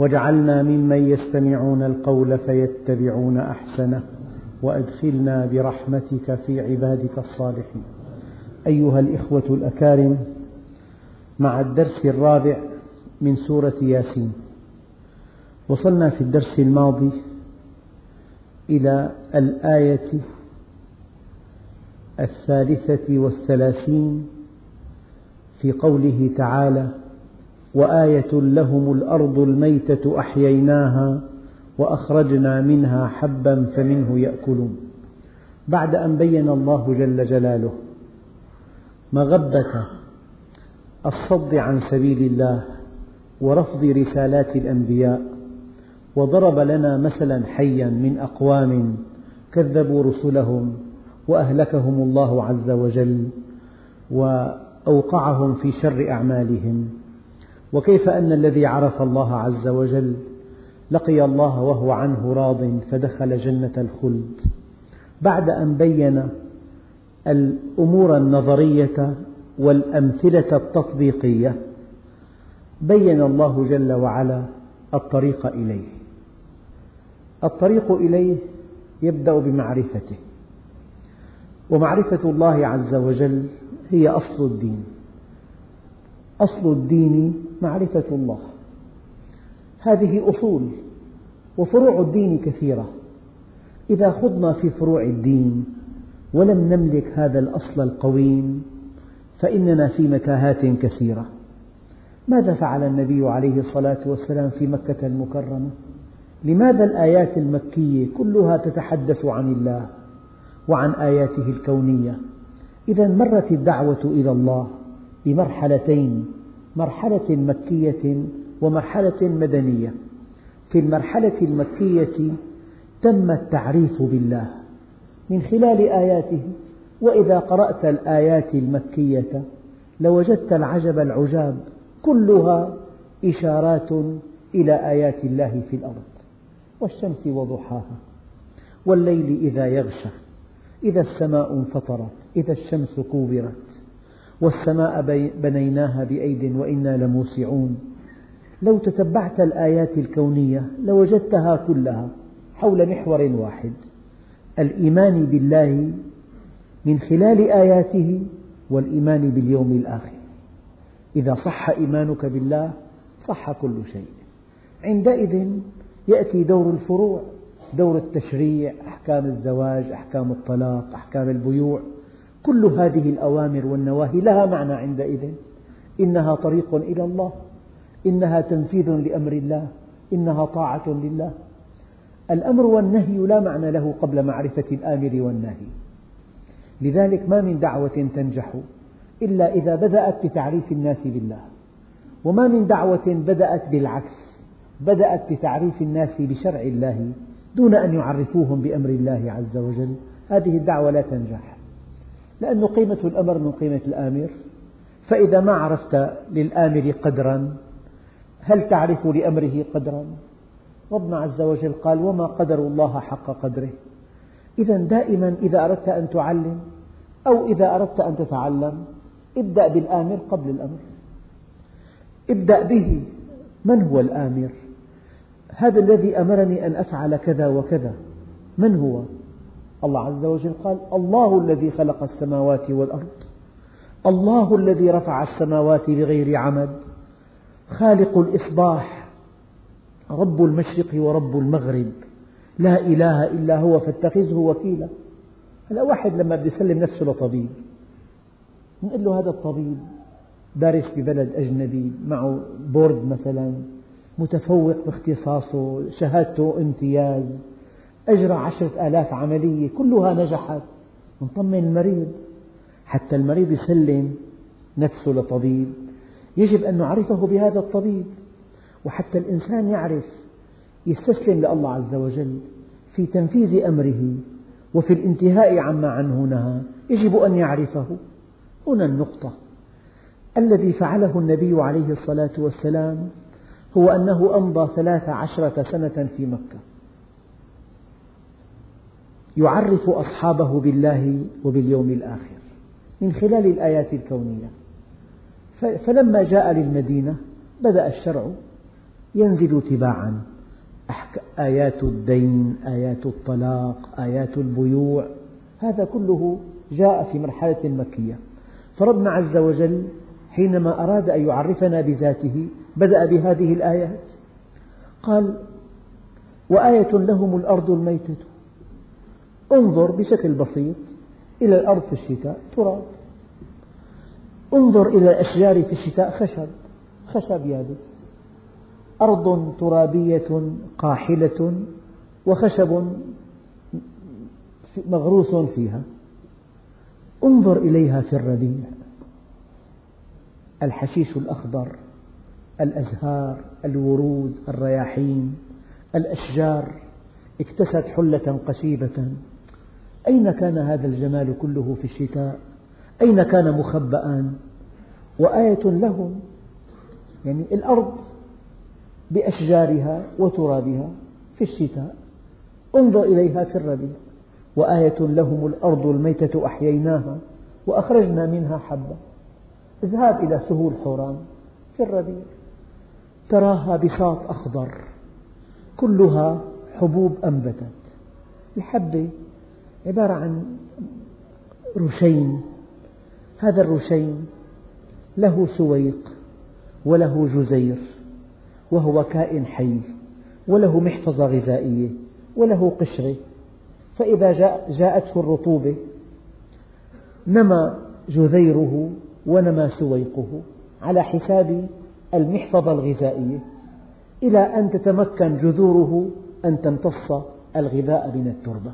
واجعلنا ممن يستمعون القول فيتبعون أحسنه وأدخلنا برحمتك في عبادك الصالحين. أيها الإخوة الأكارم مع الدرس الرابع من سورة ياسين وصلنا في الدرس الماضي إلى الآية الثالثة والثلاثين في قوله تعالى وآية لهم الأرض الميتة أحييناها وأخرجنا منها حبا فمنه يأكلون. بعد أن بين الله جل جلاله مغبة الصد عن سبيل الله ورفض رسالات الأنبياء وضرب لنا مثلا حيا من أقوام كذبوا رسلهم وأهلكهم الله عز وجل وأوقعهم في شر أعمالهم. وكيف أن الذي عرف الله عز وجل لقي الله وهو عنه راض فدخل جنة الخلد. بعد أن بين الأمور النظرية والأمثلة التطبيقية بين الله جل وعلا الطريق إليه. الطريق إليه يبدأ بمعرفته. ومعرفة الله عز وجل هي أصل الدين. أصل الدين معرفة الله هذه أصول وفروع الدين كثيرة إذا خضنا في فروع الدين ولم نملك هذا الأصل القويم فإننا في متاهات كثيرة ماذا فعل النبي عليه الصلاة والسلام في مكة المكرمة؟ لماذا الآيات المكية كلها تتحدث عن الله وعن آياته الكونية؟ إذا مرت الدعوة إلى الله بمرحلتين مرحلة مكية ومرحلة مدنية. في المرحلة المكية تم التعريف بالله من خلال آياته وإذا قرأت الآيات المكية لوجدت العجب العجاب كلها إشارات إلى آيات الله في الأرض والشمس وضحاها والليل إذا يغشى إذا السماء انفطرت إذا الشمس كورت. والسماء بنيناها بأيد وإنا لموسعون. لو تتبعت الآيات الكونية لوجدتها كلها حول محور واحد الإيمان بالله من خلال آياته والإيمان باليوم الآخر. إذا صح إيمانك بالله صح كل شيء. عندئذ يأتي دور الفروع دور التشريع أحكام الزواج أحكام الطلاق أحكام البيوع. كل هذه الأوامر والنواهي لها معنى عندئذ. إنها طريق إلى الله. إنها تنفيذ لأمر الله. إنها طاعة لله. الأمر والنهي لا معنى له قبل معرفة الآمر والنهي. لذلك ما من دعوة تنجح إلا إذا بدأت بتعريف الناس بالله. وما من دعوة بدأت بالعكس. بدأت بتعريف الناس بشرع الله دون أن يعرفوهم بأمر الله عز وجل. هذه الدعوة لا تنجح. لأن قيمة الأمر من قيمة الآمر فإذا ما عرفت للآمر قدرا هل تعرف لأمره قدرا؟ ربنا عز وجل قال وما قدر الله حق قدره إذا دائما إذا أردت أن تعلم أو إذا أردت أن تتعلم ابدأ بالآمر قبل الأمر ابدأ به من هو الآمر؟ هذا الذي أمرني أن أفعل كذا وكذا من هو؟ الله عز وجل قال الله الذي خلق السماوات والأرض الله الذي رفع السماوات بغير عمد خالق الإصباح رب المشرق ورب المغرب لا إله إلا هو فاتخذه وكيلا. هلا واحد لما يسلم نفسه لطبيب نقول له هذا الطبيب دارس في بلد أجنبي معه بورد مثلا متفوق باختصاصه شهادته امتياز. أجرى عشرة آلاف عملية كلها نجحت. نطمن المريض. حتى المريض يسلم نفسه لطبيب. يجب أن نعرفه بهذا الطبيب. وحتى الإنسان يعرف يستسلم لله عز وجل في تنفيذ أمره وفي الانتهاء عما عنه نهى. يجب أن يعرفه. هنا النقطة. الذي فعله النبي عليه الصلاة والسلام هو أنه أمضى ثلاث عشرة سنة في مكة. يعرف أصحابه بالله وباليوم الآخر من خلال الآيات الكونية. فلما جاء للمدينة بدأ الشرع ينزل تباعا. آيات الدين آيات الطلاق آيات البيوع. هذا كله جاء في مرحلة مكية. فربنا عز وجل حينما أراد أن يعرفنا بذاته بدأ بهذه الآيات. قال وآية لهم الأرض الميتة. انظر بشكل بسيط إلى الأرض في الشتاء تراب. انظر إلى الأشجار في الشتاء خشب خشب يابس. أرض ترابية قاحلة وخشب مغروس فيها. انظر إليها في الربيع. الحشيش الأخضر الأزهار الورود الرياحين الأشجار اكتست حلة قشيبة. أين كان هذا الجمال كله في الشتاء؟ أين كان مخبأ وآية لهم يعني الأرض بأشجارها وترابها في الشتاء. انظر إليها في الربيع. وآية لهم الأرض الميتة أحييناها وأخرجنا منها حبا اذهب إلى سهول حوران في الربيع. تراها بساط أخضر كلها حبوب أنبتت. الحبة عبارة عن رشين هذا الرشين له سويق وله جزير وهو كائن حي وله محفظة غذائية وله قشرة. فإذا جاءته الرطوبة نمى جذيره ونمى سويقه على حساب المحفظة الغذائية. إلى أن تتمكن جذوره أن تمتص الغذاء من التربة.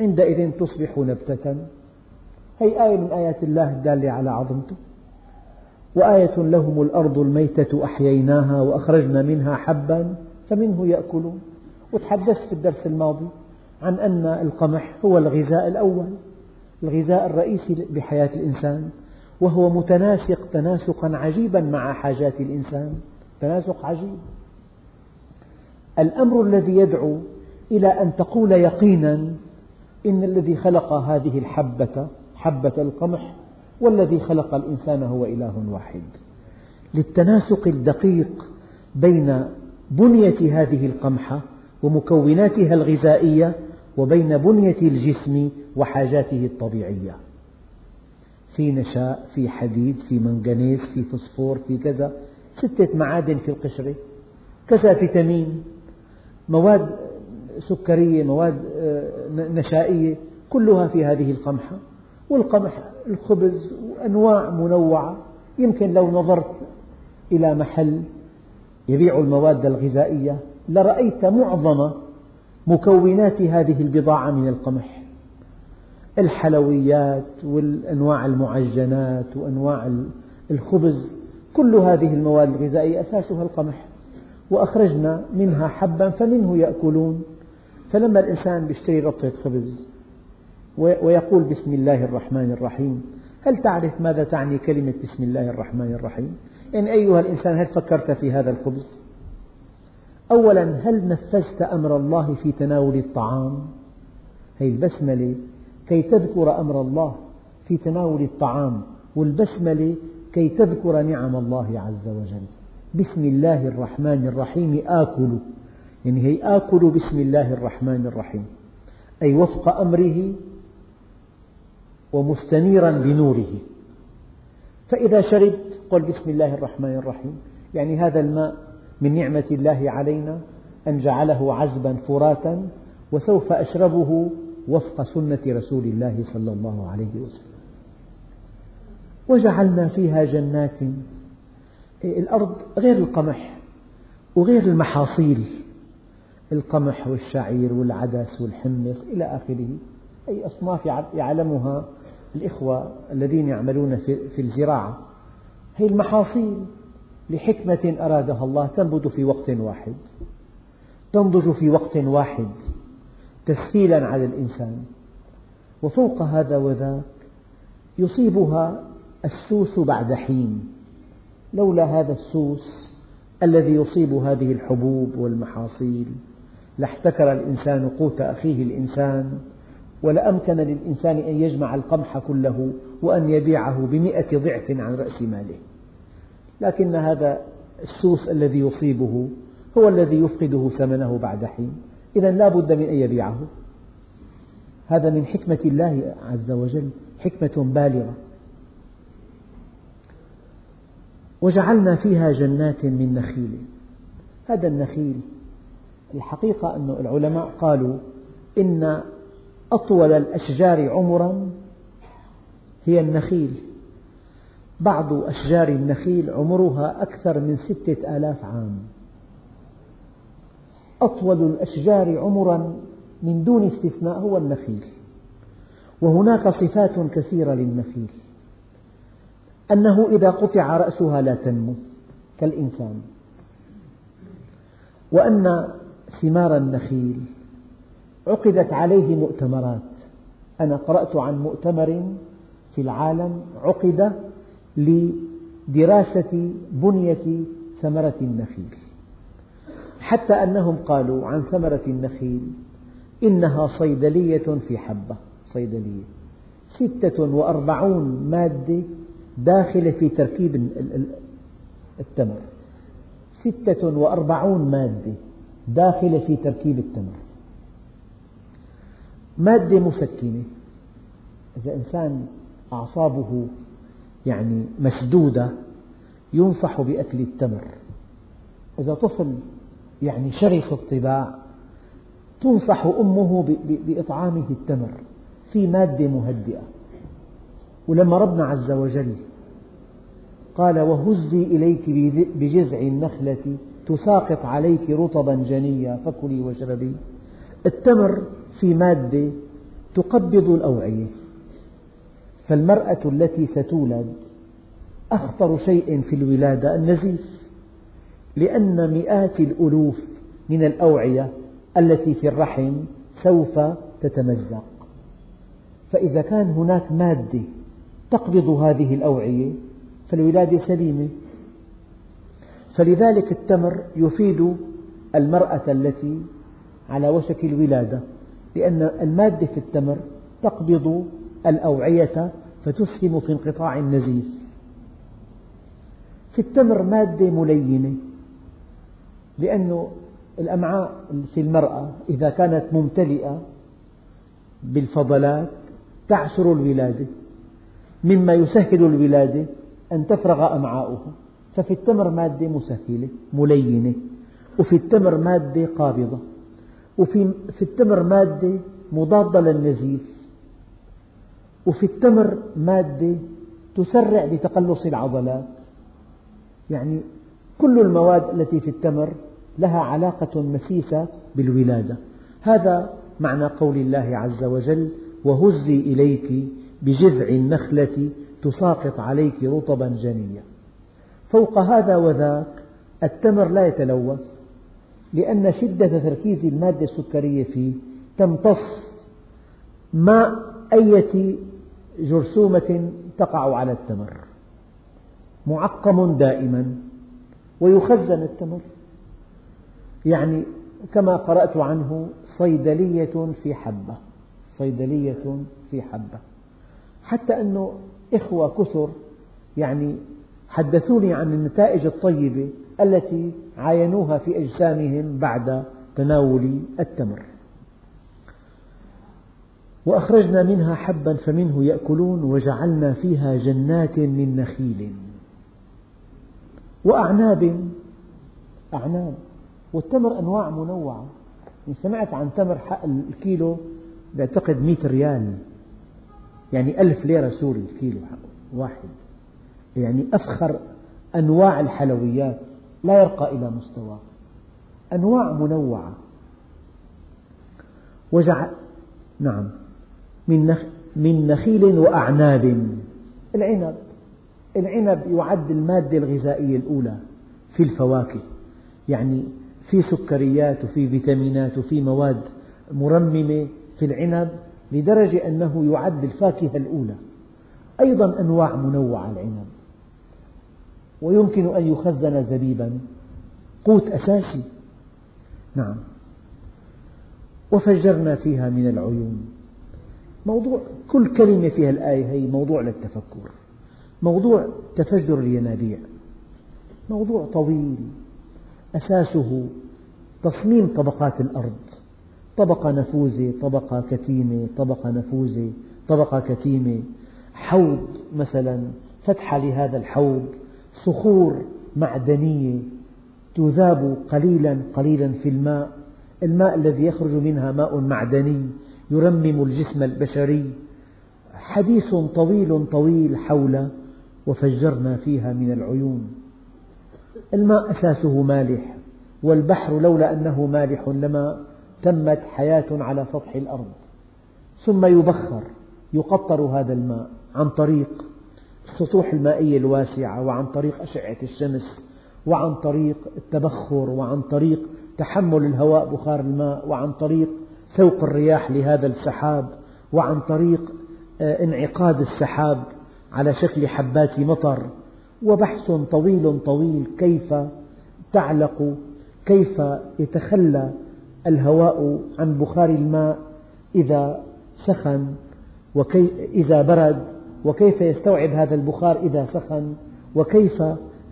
عندئذ تصبح نبتة. هي آية من آيات الله الدالة على عظمته. وآية لهم الأرض الميتة أحييناها وأخرجنا منها حبا فمنه يأكلون. وتحدثت في الدرس الماضي عن أن القمح هو الغذاء الأول الغذاء الرئيسي بحياة الإنسان وهو متناسق تناسقا عجيبا مع حاجات الإنسان. تناسق عجيب. الأمر الذي يدعو إلى أن تقول يقينا إن الذي خلق هذه الحبة حبة القمح والذي خلق الإنسان هو إله واحد. للتناسق الدقيق بين بنية هذه القمحة ومكوناتها الغذائية وبين بنية الجسم وحاجاته الطبيعية. في نشاء في حديد في منغنيز في فوسفور في كذا ستة معادن في القشرة كذا فيتامين مواد سكرية مواد آه، نشائية كلها في هذه القمحة. والقمح الخبز أنواع منوعة. يمكن لو نظرت إلى محل يبيع المواد الغذائية لرأيت معظم مكونات هذه البضاعة من القمح. الحلويات والأنواع المعجنات وأنواع الخبز كل هذه المواد الغذائية أساسها القمح. وأخرجنا منها حبا فمنه يأكلون. فلما الإنسان يشتري ربطة خبز ويقول بسم الله الرحمن الرحيم هل تعرف ماذا تعني كلمة بسم الله الرحمن الرحيم؟ يعني أيها الإنسان هل فكرت في هذا الخبز؟ أولا هل نفذت أمر الله في تناول الطعام؟ هي البسملة كي تذكر أمر الله في تناول الطعام والبسملة كي تذكر نعم الله عز وجل بسم الله الرحمن الرحيم آكل يعني هي آكل بسم الله الرحمن الرحيم. أي وفق أمره ومستنيرا بنوره. فإذا شربت قل بسم الله الرحمن الرحيم. يعني هذا الماء من نعمة الله علينا أن جعله عذبا فراتا وسوف أشربه وفق سنة رسول الله صلى الله عليه وسلم. وجعلنا فيها جنات. الأرض غير القمح وغير المحاصيل. القمح والشعير والعدس والحمص إلى آخره. أي أصناف يعلمها الإخوة الذين يعملون في الزراعة. هي المحاصيل لحكمة أرادها الله تنبت في وقت واحد. تنضج في وقت واحد تسهيلا على الإنسان. وفوق هذا وذاك يصيبها السوس بعد حين. لولا هذا السوس الذي يصيب هذه الحبوب والمحاصيل. لاحتكر الإنسان قوت أخيه الإنسان ولأمكن للإنسان أن يجمع القمح كله وأن يبيعه بمئة ضعف عن رأس ماله. لكن هذا السوس الذي يصيبه هو الذي يفقده ثمنه بعد حين. إذا لا بد من أن يبيعه. هذا من حكمة الله عز وجل حكمة بالغة. وجعلنا فيها جنات من نخيل. هذا النخيل الحقيقة أن العلماء قالوا إن أطول الأشجار عمرا هي النخيل. بعض أشجار النخيل عمرها أكثر من ستة آلاف عام. أطول الأشجار عمرا من دون استثناء هو النخيل. وهناك صفات كثيرة للنخيل. أنه إذا قطع رأسها لا تنمو كالإنسان. وأن ثمار النخيل. عقدت عليه مؤتمرات. أنا قرأت عن مؤتمر في العالم عقد لدراسة بنية ثمرة النخيل. حتى أنهم قالوا عن ثمرة النخيل إنها صيدلية في حبة. صيدلية. ستة وأربعون مادة داخلة في تركيب التمر. ستة وأربعون مادة. داخلة في تركيب التمر. مادة مسكنة إذا إنسان أعصابه يعني مسدودة ينصح بأكل التمر. إذا طفل يعني شرس الطباع تنصح أمه بإطعامه التمر. في مادة مهدئة. ولما ربنا عز وجل قال وهزي إليك بجذع النخلة تساقط عليك رطبا جنيا فكلي واشربي. التمر في مادة تقبض الأوعية. فالمرأة التي ستولد أخطر شيء في الولادة النزيف لأن مئات الألوف من الأوعية التي في الرحم سوف تتمزق. فإذا كان هناك مادة تقبض هذه الأوعية فالولادة سليمة. فلذلك التمر يفيد المرأة التي على وشك الولادة لأن المادة في التمر تقبض الأوعية فتسهم في انقطاع النزيف. في التمر مادة ملينة لأن الأمعاء في المرأة إذا كانت ممتلئة بالفضلات تعسر الولادة مما يسهل الولادة أن تفرغ أمعاؤها. ففي التمر مادة مسهلة ملينة. وفي التمر مادة قابضة. وفي في التمر مادة مضادة للنزيف. وفي التمر مادة تسرع بتقلص العضلات. يعني كل المواد التي في التمر لها علاقة مسيسة بالولادة. هذا معنى قول الله عز وجل وهزي إليك بجذع النخلة تساقط عليك رطبا جنيا. فوق هذا وذاك التمر لا يتلوث لأن شدة تركيز المادة السكرية فيه تمتص ماء أية جرثومة تقع على التمر معقم دائما ويخزن التمر. يعني كما قرأت عنه صيدلية في حبة صيدلية في حبة. حتى أنه إخوة كثر يعني حدثوني عن النتائج الطيبة التي عاينوها في أجسامهم بعد تناول التمر. وأخرجنا منها حبا فمنه يأكلون وجعلنا فيها جنات من نخيل وأعناب. أعناب. والتمر أنواع منوعة. سمعت عن تمر الكيلو بعتقد مئة ريال. يعني ألف ليرة سوري الكيلو واحد. يعني أفخر أنواع الحلويات لا يرقى إلى مستواه أنواع منوعة. وجعل نعم. من نخ... من نخيل وأعناب. العنب. العنب يعد المادة الغذائية الأولى في الفواكه. يعني في سكريات وفي فيتامينات وفي مواد مرممة في العنب لدرجة أنه يعد الفاكهة الأولى. أيضا أنواع منوعة العنب. ويمكن أن يخزن زبيبا. قوت أساسي. نعم. وفجرنا فيها من العيون. موضوع كل كلمة فيها الآية هي موضوع للتفكر. موضوع تفجر الينابيع. موضوع طويل. أساسه تصميم طبقات الأرض. طبقة نفوذة طبقة كتيمة طبقة نفوذة طبقة كتيمة. حوض مثلا فتحة لهذا الحوض. صخور معدنية تذاب قليلا قليلا في الماء. الماء الذي يخرج منها ماء معدني يرمم الجسم البشري. حديث طويل طويل حول وفجرنا فيها من العيون. الماء أساسه مالح والبحر لولا أنه مالح لما تمت حياة على سطح الأرض. ثم يبخر يقطر هذا الماء عن طريق السطوح المائية الواسعة وعن طريق أشعة الشمس وعن طريق التبخر وعن طريق تحمل الهواء بخار الماء وعن طريق سوق الرياح لهذا السحاب وعن طريق آه، انعقاد السحاب على شكل حبات مطر وبحث طويل طويل كيف تعلق كيف يتخلى الهواء عن بخار الماء إذا سخن وكي إذا برد وكيف يستوعب هذا البخار إذا سخن؟ وكيف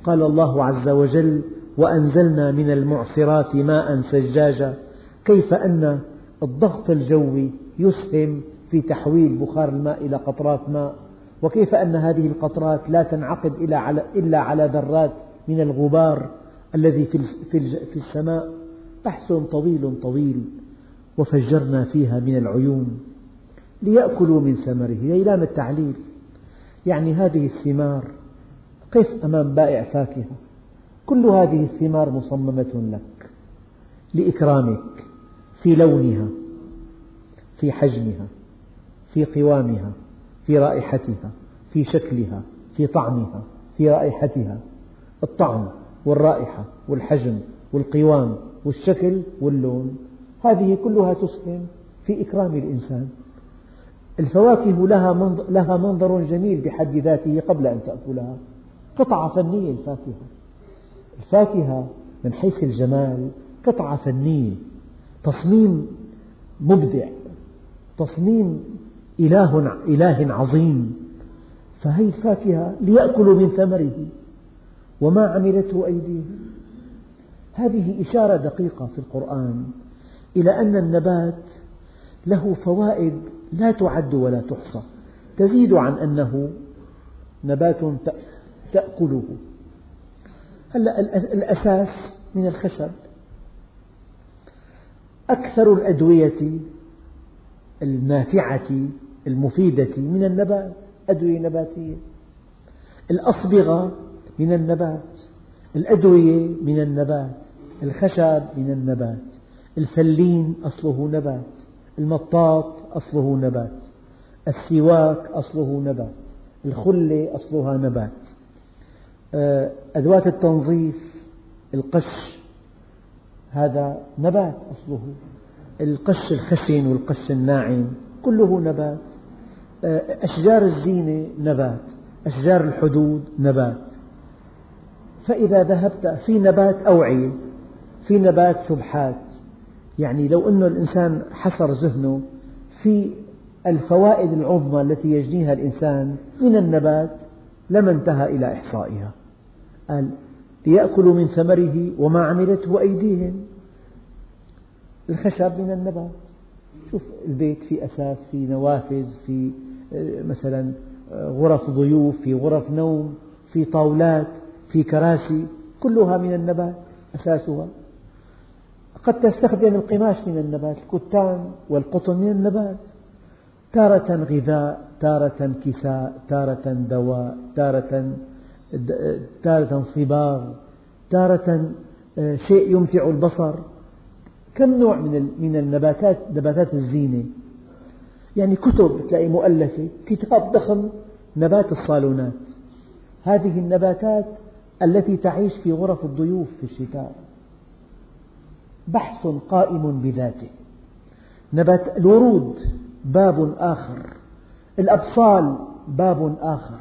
قال الله عز وجل وأنزلنا من المعصرات ماء سجاجا؟ كيف أن الضغط الجوي يسهم في تحويل بخار الماء إلى قطرات ماء؟ وكيف أن هذه القطرات لا تنعقد إلا على ذرات من الغبار الذي في السماء؟ بحث طويل طويل وفجرنا فيها من العيون ليأكلوا من ثمره. هي لام التعليل؟ يعني هذه الثمار قف أمام بائع فاكهة. كل هذه الثمار مصممة لك لإكرامك في لونها في حجمها في قوامها في رائحتها في شكلها في طعمها في رائحتها. الطعم والرائحة والحجم والقوام والشكل واللون هذه كلها تسهم في إكرام الإنسان. الفواكه لها منظر جميل بحد ذاته قبل أن تأكلها. قطعة فنية الفاكهة. الفاكهة من حيث الجمال قطعة فنية. تصميم مبدع. تصميم إله, إله عظيم. فهي الفاكهة ليأكلوا من ثمره. وما عملته أيديهم. هذه إشارة دقيقة في القرآن إلى أن النبات له فوائد لا تعد ولا تحصى. تزيد عن أنه نبات تأكله. هلا الأساس من الخشب. أكثر الأدوية النافعة المفيدة من النبات أدوية نباتية. الأصبغة من النبات. الأدوية من النبات. الخشب من النبات. الفلين أصله نبات. المطاط أصله نبات. السواك أصله نبات. الخلة أصلها نبات. آه، أدوات التنظيف القش هذا نبات أصله. القش الخشن والقش الناعم كله نبات. آه، أشجار الزينة نبات. أشجار الحدود نبات. فإذا ذهبت في نبات أوعية في نبات سبحات. يعني لو أن الإنسان حصر ذهنه في الفوائد العظمى التي يجنيها الإنسان من النبات لما انتهى إلى إحصائها. قال ليأكلوا من ثمره وما عملته أيديهم. الخشب من النبات. شوف البيت في أساس في نوافذ في آه، مثلا آه، غرف ضيوف في غرف نوم في طاولات في كراسي كلها من النبات أساسها. قد تستخدم القماش من النبات الكتان والقطن من النبات. تارة غذاء تارة كساء تارة دواء تارة تارة صباغ تارة آه، شيء يمتع البصر. كم نوع من من النباتات نباتات الزينة؟ يعني كتب تلاقي مؤلفة كتاب ضخم نبات الصالونات. هذه النباتات التي تعيش في غرف الضيوف في الشتاء. بحث قائم بذاته. نبات الورود باب آخر. الأبصال باب آخر.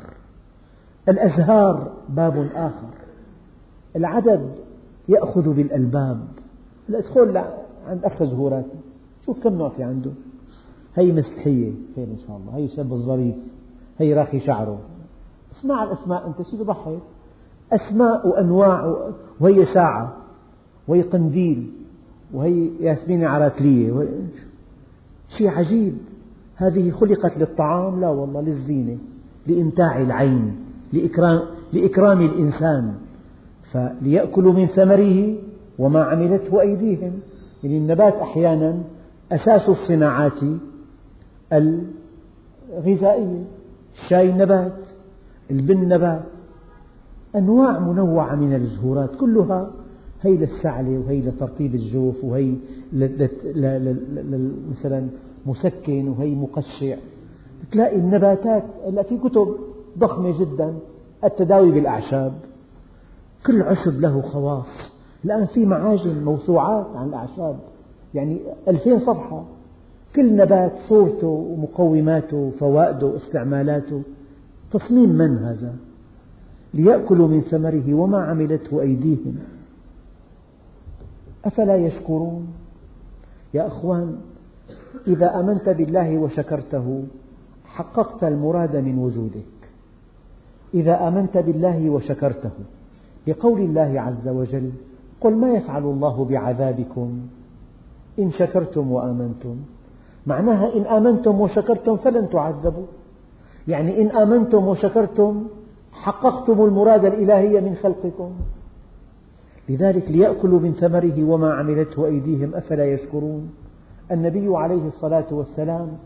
الأزهار باب آخر. العدد يأخذ بالألباب. ادخل عند أخ زهوراتي شوف كم نوع في عنده. هي مسحية خير إن شاء الله. هي شاب ظريف هي راخي شعره. اسمع الأسماء أنت شو تضحك أسماء وأنواع وهي ساعة وهي قنديل. وهي ياسمينة عراتلية شيء عجيب. هذه خلقت للطعام؟ لا والله للزينة لإمتاع العين لإكرام, لإكرام الإنسان. فليأكلوا من ثمره وما عملته أيديهم. يعني النبات أحيانا أساس الصناعات الغذائية. الشاي نبات البن نبات أنواع منوعة من الزهورات كلها هي للسعلة وهي لترطيب الجوف وهي مثلا مسكن وهي مقشع. تلاقي النباتات في كتب ضخمة جدا التداوي بالأعشاب. كل عشب له خواص. الآن في معاجم موسوعات عن الأعشاب. يعني ألفين صفحة. كل نبات صورته ومقوماته وفوائده واستعمالاته. تصميم من هذا ليأكلوا من ثمره وما عملته أيديهم. أفلا يشكرون؟ يا أخوان إذا آمنت بالله وشكرته حققت المراد من وجودك. إذا آمنت بالله وشكرته لقول الله عز وجل قل ما يفعل الله بعذابكم؟ إن شكرتم وآمنتم. معناها إن آمنتم وشكرتم فلن تعذبوا. يعني إن آمنتم وشكرتم حققتم المراد الإلهي من خلقكم. لذلك ليأكلوا من ثمره وما عملته أيديهم أفلا يشكرون. النبي عليه الصلاة والسلام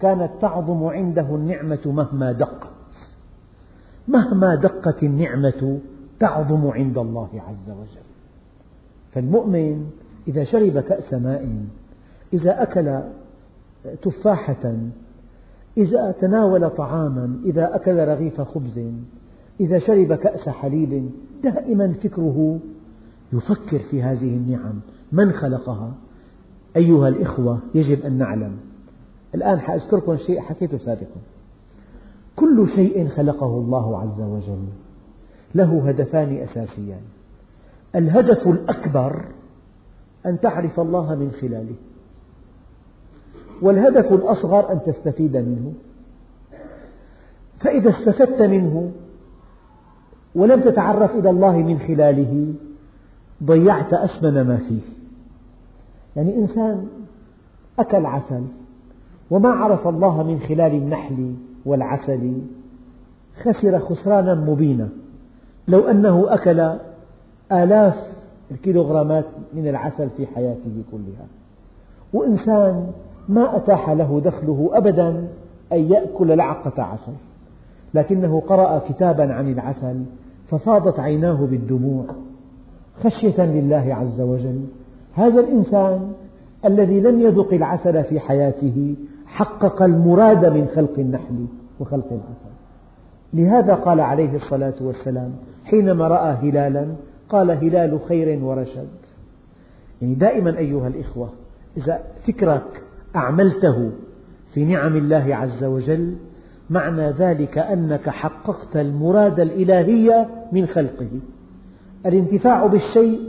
كانت تعظم عنده النعمة مهما دقت مهما دقت النعمة تعظم عند الله عز وجل. فالمؤمن إذا شرب كأس ماء إذا أكل تفاحة إذا تناول طعاما إذا أكل رغيف خبز إذا شرب كأس حليب دائما فكره يفكر في هذه النعم. من خلقها؟ أيها الإخوة يجب أن نعلم. الآن سأذكركم شيء حكيته سابقا. كل شيء خلقه الله عز وجل. له هدفان أساسيان. الهدف الأكبر أن تعرف الله من خلاله. والهدف الأصغر أن تستفيد منه. فإذا استفدت منه ولم تتعرف إلى الله من خلاله ضيعت أثمن ما فيه. يعني إنسان أكل عسل وما عرف الله من خلال النحل والعسل خسر خسرانا مبينا. لو أنه أكل آلاف الكيلوغرامات من العسل في حياته كلها. وإنسان ما أتاح له دخله أبدا أن يأكل لعقة عسل. لكنه قرأ كتابا عن العسل ففاضت عيناه بالدموع. خشية لله عز وجل. هذا الإنسان الذي لم يذق العسل في حياته حقق المراد من خلق النحل وخلق العسل. لهذا قال عليه الصلاة والسلام حينما رأى هلالا قال هلال خير ورشد. يعني دائما أيها الإخوة إذا فكرك أعملته في نعم الله عز وجل معنى ذلك أنك حققت المراد الإلهي من خلقه. الانتفاع بالشيء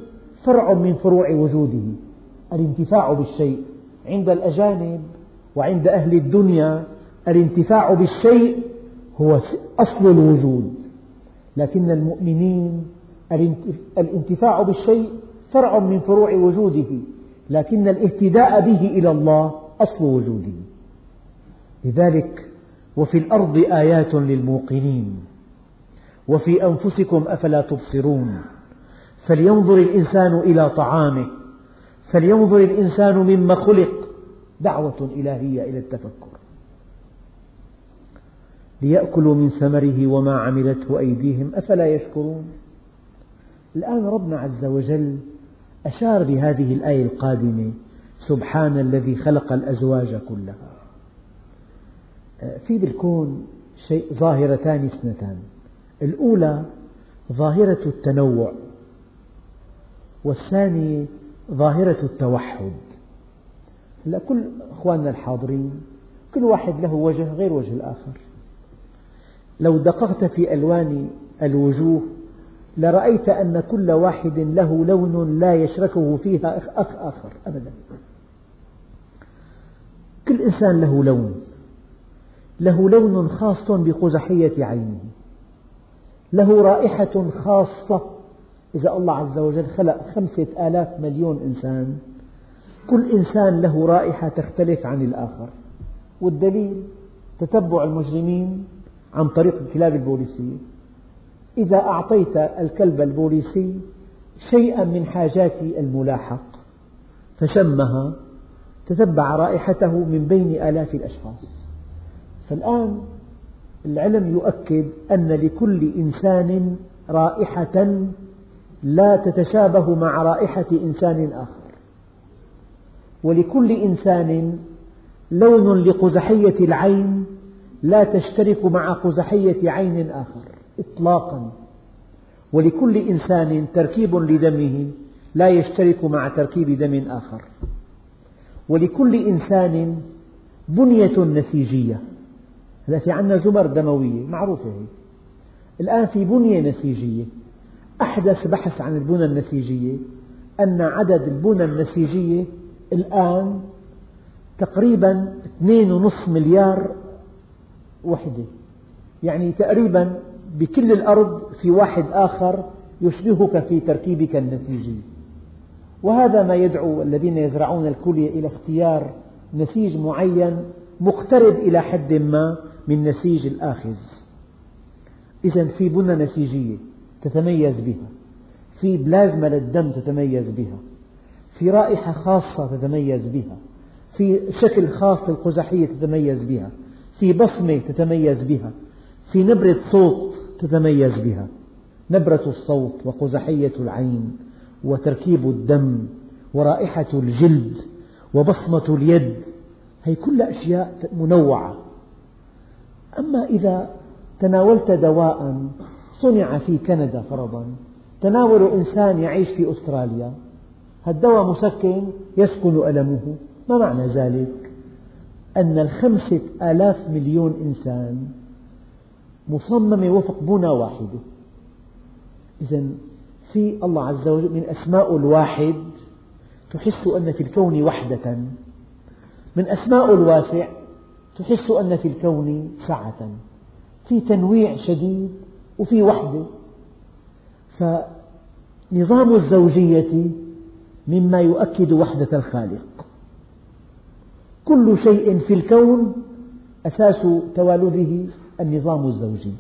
فرع من فروع وجوده. الانتفاع بالشيء عند الأجانب وعند أهل الدنيا الانتفاع بالشيء هو أصل الوجود. لكن المؤمنين الانتفاع بالشيء فرع من فروع وجوده. لكن الاهتداء به إلى الله أصل وجوده. لذلك وفي الأرض آيات للموقنين. وفي أنفسكم أفلا تبصرون. فلينظر الإنسان إلى طعامه فلينظر الإنسان مما خلق دعوة إلهية إلى التفكر. ليأكلوا من ثمره وما عملته أيديهم أفلا يشكرون؟ الآن ربنا عز وجل أشار بهذه الآية القادمة سبحان الذي خلق الأزواج كلها. في بالكون شيء ظاهرتان اثنتان. الأولى ظاهرة التنوع. والثانية ظاهرة التوحد. هلا كل أخواننا الحاضرين كل واحد له وجه غير وجه الآخر. لو دققت في ألوان الوجوه لرأيت أن كل واحد له لون لا يشركه فيها أخ آخر أبدا. كل إنسان له لون. له لون خاص بقزحية عينه. له رائحة خاصة إذا الله عز وجل خلق خمسة آلاف مليون إنسان كل إنسان له رائحة تختلف عن الآخر. والدليل تتبع المجرمين عن طريق الكلاب البوليسية. إذا أعطيت الكلب البوليسي شيئا من حاجات الملاحق فشمها تتبع رائحته من بين آلاف الأشخاص. فالآن العلم يؤكد أن لكل إنسان رائحة لا تتشابه مع رائحة إنسان آخر. ولكل إنسان لون لقزحية العين لا تشترك مع قزحية عين آخر إطلاقا. ولكل إنسان تركيب لدمه لا يشترك مع تركيب دم آخر. ولكل إنسان بنية نسيجية. هذا في عندنا زمر دموية معروفة هي. الآن في بنية نسيجية. أحدث بحث عن البنى النسيجية أن عدد البنى النسيجية الآن تقريبا 2.5 مليار وحدة. يعني تقريبا بكل الأرض في واحد آخر يشبهك في تركيبك النسيجي. وهذا ما يدعو الذين يزرعون الكلية إلى اختيار نسيج معين مقترب إلى حد ما من نسيج الآخذ. إذا في بنى نسيجية. تتميز بها. في بلازما للدم تتميز بها. في رائحة خاصة تتميز بها. في شكل خاص للقزحية تتميز بها. في بصمة تتميز بها. في نبرة صوت تتميز بها. نبرة الصوت وقزحية العين وتركيب الدم ورائحة الجلد وبصمة اليد. هي كلها أشياء منوعة. أما إذا تناولت دواء صنع في كندا فرضا. تناول إنسان يعيش في أستراليا. الدواء مسكن يسكن ألمه. ما معنى ذلك؟ أن الخمسة آلاف مليون إنسان مصممة وفق بنى واحدة. إذا في الله عز وجل من أسماء الواحد تحس أن في الكون وحدة. من أسماء الواسع تحس أن في الكون سعة في تنويع شديد وفي وحدة. فنظام الزوجية مما يؤكد وحدة الخالق. كل شيء في الكون أساس توالده النظام الزوجي.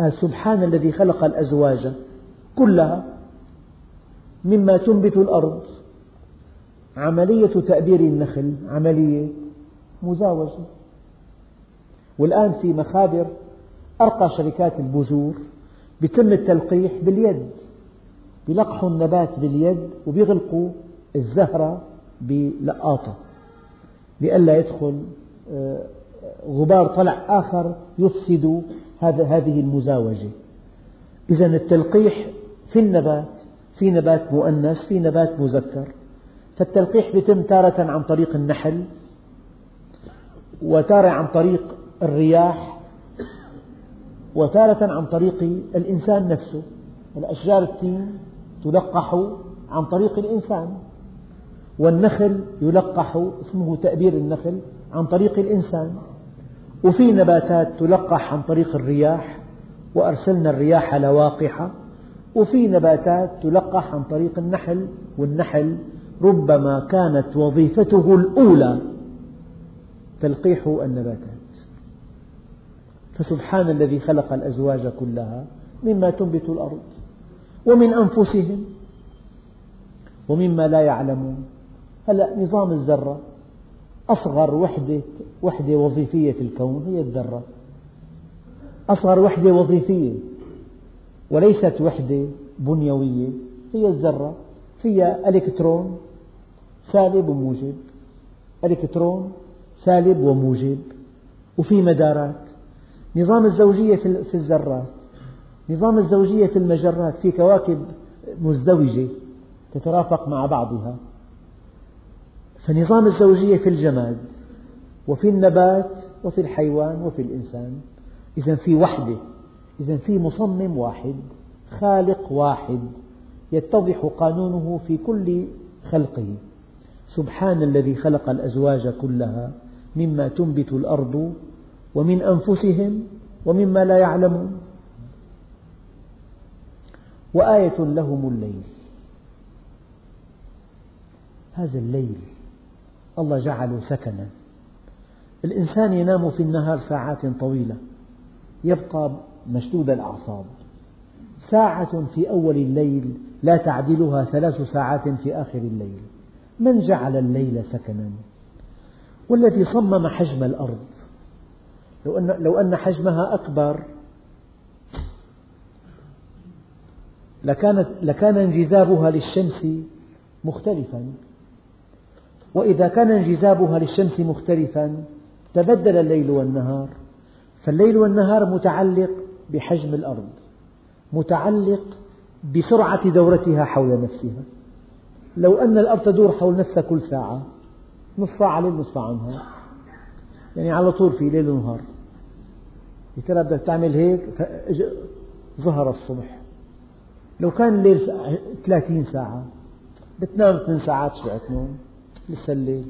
قال سبحان الذي خلق الأزواج كلها مما تنبت الأرض. عملية تأبير النخل عملية مزاوجة. والآن في مخابر أرقى شركات البذور يتم التلقيح باليد يلقحوا النبات باليد ويغلقوا الزهرة بلقاطة لئلا يدخل آه، غبار طلع آخر يفسد هذه المزاوجة. إذا التلقيح في النبات في نبات مؤنث في نبات مذكر. فالتلقيح يتم تارة عن طريق النحل وتارة عن طريق الرياح وتارة عن طريق الإنسان نفسه. الأشجار التين تلقح عن طريق الإنسان والنخل يلقح اسمه تأبير النخل عن طريق الإنسان. وفي نباتات تلقح عن طريق الرياح وأرسلنا الرياح لواقحة. وفي نباتات تلقح عن طريق النحل والنحل ربما كانت وظيفته الأولى تلقيح النباتات. فسبحان الذي خلق الأزواج كلها مما تنبت الأرض ومن أنفسهم ومما لا يعلمون. هلا نظام الذرة أصغر وحدة وحدة وظيفية في الكون هي الذرة. أصغر وحدة وظيفية وليست وحدة بنيوية هي الذرة. فيها إلكترون سالب وموجب. إلكترون سالب وموجب. وفي مدارات. نظام الزوجية في الذرات. نظام الزوجية في المجرات في كواكب مزدوجة تترافق مع بعضها. فنظام الزوجية في الجماد وفي النبات وفي الحيوان وفي الإنسان. إذا في وحدة إذا في مصمم واحد خالق واحد يتضح قانونه في كل خلقه. سبحان الذي خلق الأزواج كلها مما تنبت الأرض ومن أنفسهم ومما لا يعلمون. وآية لهم الليل. هذا الليل الله جعله سكنا. الإنسان ينام في النهار ساعات طويلة. يبقى مشدود الأعصاب. ساعة في أول الليل لا تعدلها ثلاث ساعات في آخر الليل. من جعل الليل سكنا؟ والذي صمم حجم الأرض. لو أن, لو أن حجمها أكبر لكانت لكان انجذابها للشمس مختلفا. وإذا كان انجذابها للشمس مختلفا تبدل الليل والنهار. فالليل والنهار متعلق بحجم الأرض متعلق بسرعة دورتها حول نفسها. لو أن الأرض تدور حول نفسها كل ساعة نصف ساعة ليل نصف ساعة نهار. يعني على طول في ليل ونهار. يا ترى بدك تعمل هيك ظهر الصبح. لو كان الليل ثلاثين ساعة. بتنام ثمان ساعات شوية نوم لسه الليل.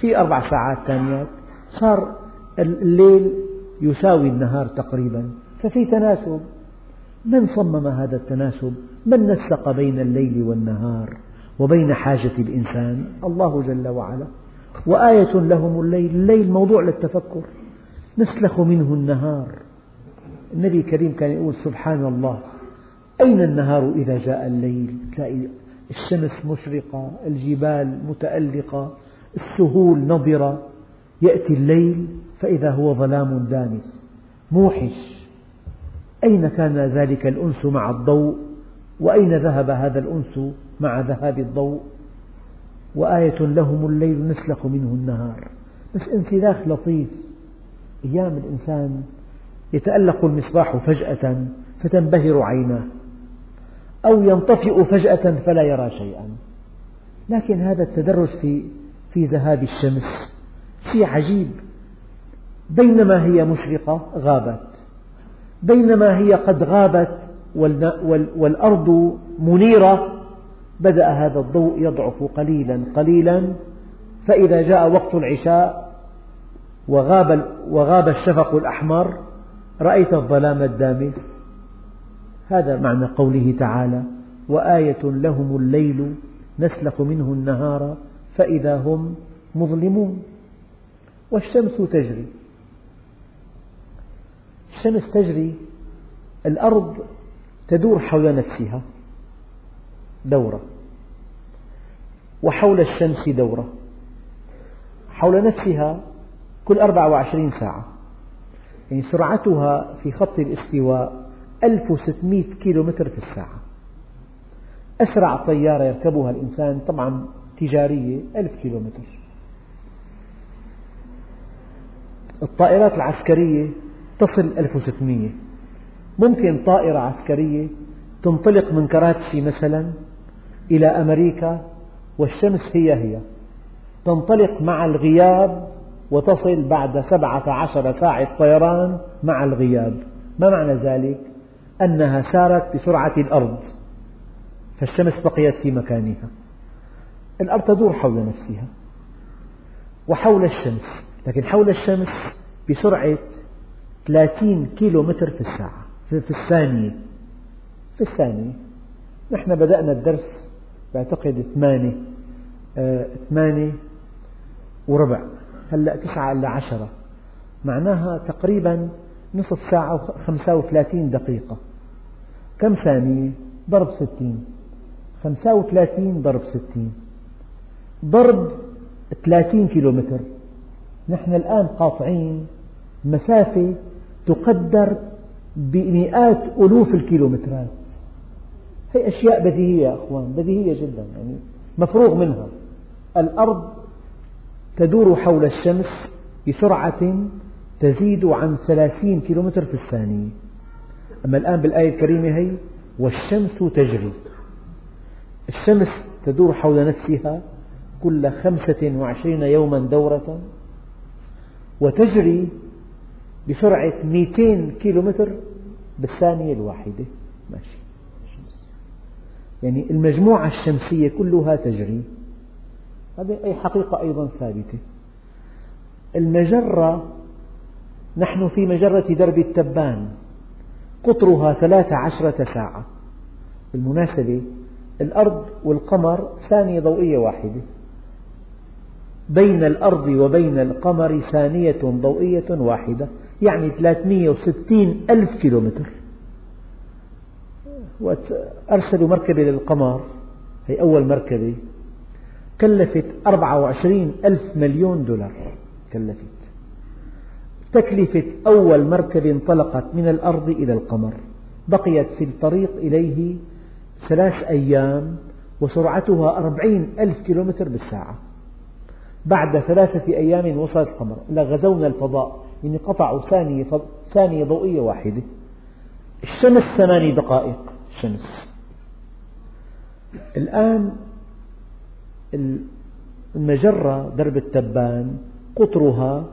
في أربع ساعات ثانيات. صار الليل يساوي النهار تقريبا. ففي تناسب. من صمم هذا التناسب؟ من نسق بين الليل والنهار وبين حاجة الإنسان؟ الله جل وعلا. وآية لهم الليل. الليل موضوع للتفكر. نسلخ منه النهار. النبي الكريم كان يقول سبحان الله أين النهار إذا جاء الليل؟ تلاقي الشمس مشرقة الجبال متألقة السهول نضرة. يأتي الليل فإذا هو ظلام دامس. موحش. أين كان ذلك الأنس مع الضوء؟ وأين ذهب هذا الأنس مع ذهاب الضوء؟ وآية لهم الليل نسلخ منه النهار. بس انسلاخ لطيف. أيام الإنسان يتألق المصباح فجأة فتنبهر عيناه أو ينطفئ فجأة فلا يرى شيئا. لكن هذا التدرج في في ذهاب الشمس شيء عجيب. بينما هي مشرقة غابت بينما هي قد غابت والأرض منيرة بدأ هذا الضوء يضعف قليلا قليلا. فإذا جاء وقت العشاء وغاب, وغاب الشفق الأحمر رأيت الظلام الدامس. هذا معنى قوله تعالى وآية لهم الليل نسلخ منه النهار فإذا هم مظلمون. والشمس تجري. الشمس تجري الأرض تدور حول نفسها دورة وحول الشمس دورة حول نفسها كل 24 ساعة. يعني سرعتها في خط الاستواء 1600 كيلو متر في الساعة. أسرع طيارة يركبها الإنسان طبعا تجارية 1000 كيلو متر الطائرات العسكرية تصل 1600 ممكن طائرة عسكرية تنطلق من كراتسي مثلا إلى أمريكا والشمس هي هي. تنطلق مع الغياب وتصل بعد سبعة عشر ساعة طيران مع الغياب. ما معنى ذلك؟ أنها سارت بسرعة الأرض فالشمس بقيت في مكانها. الأرض تدور حول نفسها وحول الشمس لكن حول الشمس بسرعة 30 كيلو متر في الساعة في الثانية في الثانية. نحن بدأنا الدرس بعتقد ثمانية آه ثمانية وربع. هلأ تسعة إلا عشرة. معناها تقريبا نصف ساعة وخمسة وثلاثين دقيقة. كم ثانية؟ ضرب ستين. خمسة وثلاثين ضرب ستين. ضرب ثلاثين كيلو متر نحن الآن قاطعين مسافة تقدر بمئات ألوف الكيلومترات. هي أشياء بديهية يا أخوان بديهية جدا يعني مفروغ منها. الأرض تدور حول الشمس بسرعة تزيد عن ثلاثين كيلومتر في الثانية. أما الآن بالآية الكريمة هي والشمس تجري. الشمس تدور حول نفسها كل خمسة وعشرين يوما دورة وتجري بسرعة 200 كيلومتر بالثانية الواحدة. ماشي. يعني المجموعة الشمسية كلها تجري. هذه أي حقيقة أيضا ثابتة. المجرة نحن في مجرة درب التبان. قطرها ثلاث عشرة ساعة. بالمناسبة الأرض والقمر ثانية ضوئية واحدة. بين الأرض وبين القمر ثانية ضوئية واحدة. يعني 360 ألف كيلومتر. وقت أرسلوا مركبة للقمر. هي أول مركبة. كلفت 24 ألف مليون دولار. كلفت. تكلفة أول مركبة انطلقت من الأرض إلى القمر. بقيت في الطريق إليه ثلاث أيام وسرعتها أربعين ألف كيلومتر بالساعة. بعد ثلاثة أيام وصلت القمر. غزونا الفضاء. يعني قطعوا ثانية, ثانية ضوئية واحدة. الشمس ثماني دقائق. الشمس الآن المجرة درب التبان قطرها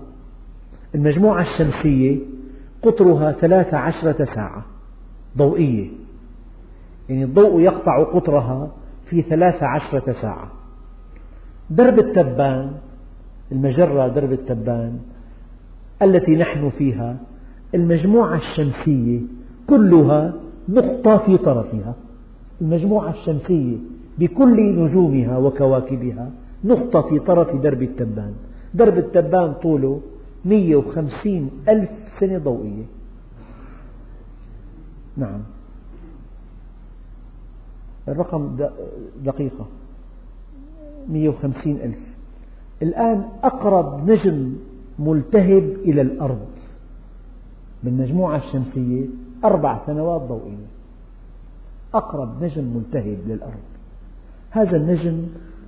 المجموعة الشمسية قطرها ثلاث عشرة ساعة ضوئية. يعني الضوء يقطع قطرها في ثلاث عشرة ساعة. درب التبان المجرة درب التبان التي نحن فيها المجموعة الشمسية كلها نقطة في طرفها. المجموعة الشمسية بكل نجومها وكواكبها. نقطة في طرف درب التبان. درب التبان طوله 150 ألف سنة ضوئية. نعم. الرقم دقيقة. 150 ألف. الآن أقرب نجم ملتهب إلى الأرض. بالمجموعة الشمسية أربع سنوات ضوئية. أقرب نجم ملتهب للأرض. هذا النجم